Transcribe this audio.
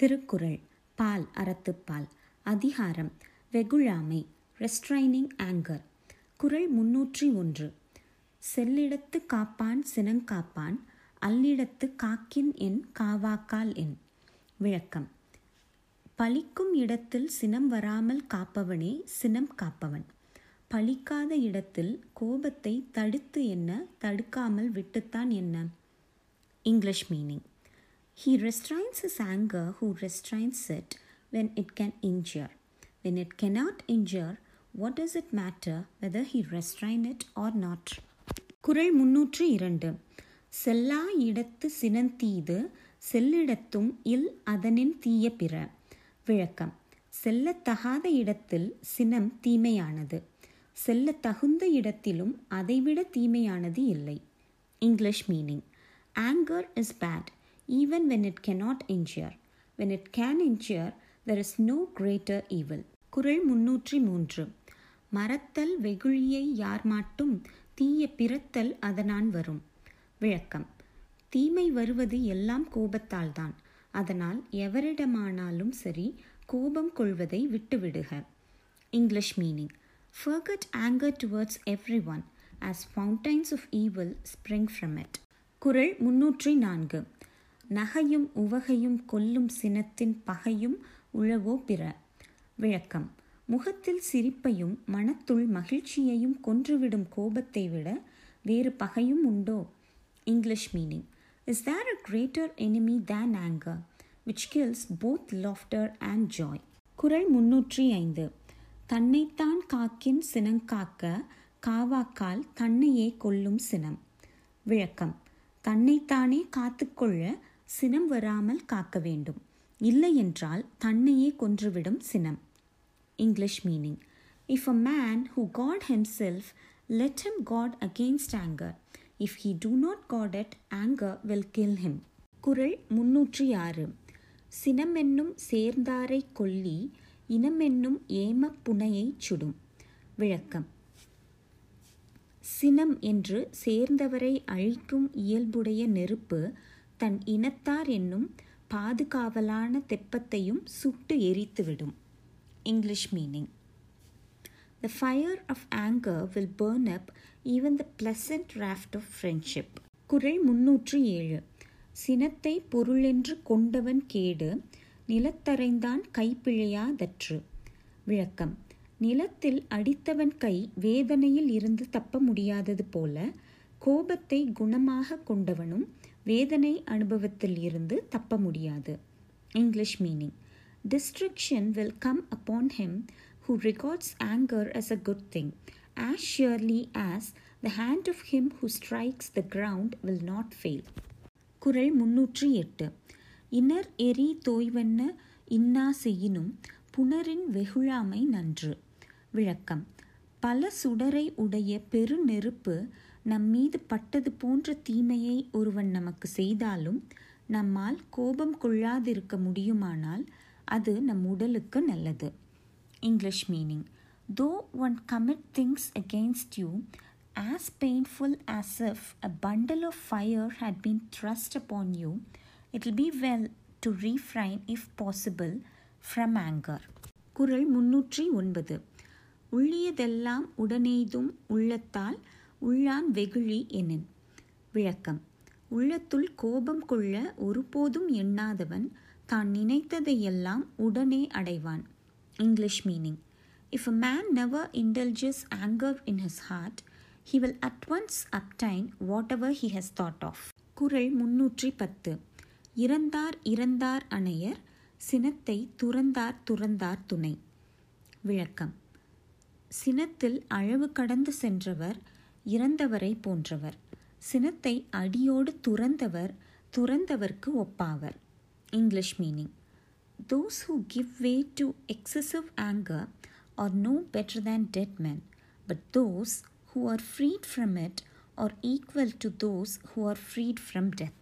திருக்குறள் பால் அறத்துப்பால் அதிகாரம் வெகுழாமை restraining anchor குறள் முன்னூற்றி ஒன்று. செல்லிடத்து காப்பான் சினங்காப்பான் அல்லிடத்து காக்கின் என் காவாக்கால் என். விளக்கம். பழிக்கும் இடத்தில் சினம் வராமல் காப்பவனே சினம் காப்பவன். பலிக்காத இடத்தில் கோபத்தை தடுத்து என்ன தடுக்காமல் விட்டுத்தான் என்ன? English meaning. He restrains his anger who restrains it when it can injure. When it cannot injure, what does it matter whether he restrain it or not? குறள் முன்னூற்று இரண்டு. செல்லா இடத்து சினந்தீது செல்லிடத்தும் இல் அதனின் தீய பிற. விளக்கம். செல்லத்தகாத இடத்தில் சினம் தீமையானது. செல்ல தகுந்த இடத்திலும் அதைவிட தீமையானது இல்லை. English meaning. Anger is bad even when it cannot injure. When it can injure, there is no greater evil. குரல் முன்னூற்றி மூன்று. மறத்தல் வெகுழியை யார் மாட்டும்? தீய பிறத்தல் அதனான் வரும். விளக்கம். தீமை வருவது எல்லாம் கோபத்தால்தான். அதனால் எவரிடமானாலும் சரி கோபம் கொள்வதை விட்டுவிடுக. English meaning. Forget anger towards every one as fountains of evil spring from it குரல் முன்னூற்றி நான்கு. நகையும் உவகையும் கொல்லும் சினத்தின் பகையும் உழவோ பிற. விளக்கம். முகத்தில் சிரிப்பையும் மனத்துள் மகிழ்ச்சியையும் கொன்றுவிடும் கோபத்தை விட வேறு பகையும் உண்டோ? English meaning. Is there a greater enemy than anger which kills both laughter and joy குரல் முன்னூற்றி ஐந்து. தன்னைத்தான் காக்கின் சினங்காக்க காவாக்கால் தன்னையே கொல்லும் சினம். விளக்கம். தன்னைத்தானே காத்துக்கொள்ள சினம் வராமல் காக்க வேண்டும். இல்லை என்றால் தன்னையே கொன்றுவிடும் சினம். English meaning if a man who guard himself let him guard against anger if he do not guard it anger will kill him குரல் முன்னூற்றி ஆறு. சினமென்னும் சேர்ந்தாரை கொல்லி இனமென்னும் ஏம புனையை சுடும். விளக்கம். சினம் என்று சேர்ந்தவரை அழிக்கும் இயல்புடைய நெருப்பு தன் இனத்தார் என்னும் பாதுகாவலான தெப்பத்தையும் சுட்டு எரித்துவிடும். English meaning the fire of anger will burn up even the pleasant raft of friendship குரல் முன்னூற்று ஏழு. சினத்தை பொருளென்று கொண்டவன் கேடு நிலத்தரைந்தான் கைப்பிழையாதற்று. விளக்கம். நிலத்தில் அடித்தவன் கை வேதனையில் இருந்து தப்ப முடியாதது போல கோபத்தை குணமாக கொண்டவனும் வேதனை அனுபவத்தில் இருந்து தப்ப முடியாது. English meaning destruction will come upon him who regards anger as a good thing as surely as the hand of him who strikes the ground will not fail குரல் முன்னூற்றி எட்டு. இனர் எரி தோய்வண்ண இன்னா செய்யினும் புனரின் வெகுழாமை நன்று. விளக்கம். பல சுடரை உடைய பெருநெருப்பு நம் மீது பட்டது போன்ற தீமையை ஒருவன் நமக்கு செய்தாலும் நம்மால் கோபம் கொள்ளாதிருக்க முடியுமானால் அது நம் உடலுக்கு நல்லது. English meaning though one commit things against you as painful as if a bundle of fire had been thrust upon you it will be well to refrain if possible from anger குரல் முன்னூற்றி ஒன்பது. உள்ளியதெல்லாம் உடனெய்தும் உள்ளத்தால் உள்ளான் வெகுழி எனின். விளக்கம். உள்ளத்துள் கோபம் கொள்ள ஒருபோதும் எண்ணாதவன் தான் நினைத்ததையெல்லாம் உடனே அடைவான். English meaning. If a man never indulges anger in his heart he will at once obtain whatever he has thought of குரல் முன்னூற்றி பத்து. இறந்தார் இறந்தார் அணையர் சினத்தை துறந்தார் துறந்தார் துணை. விளக்கம். சினத்தில் அளவு கடந்து சென்றவர் இறந்தவரை போன்றவர் சினத்தை அடியோடு துறந்தவர் துறந்தவர்க்கு ஒப்பாவர் English meaning those who give way to excessive anger are no better than dead men but those who are freed from it are equal to those who are freed from death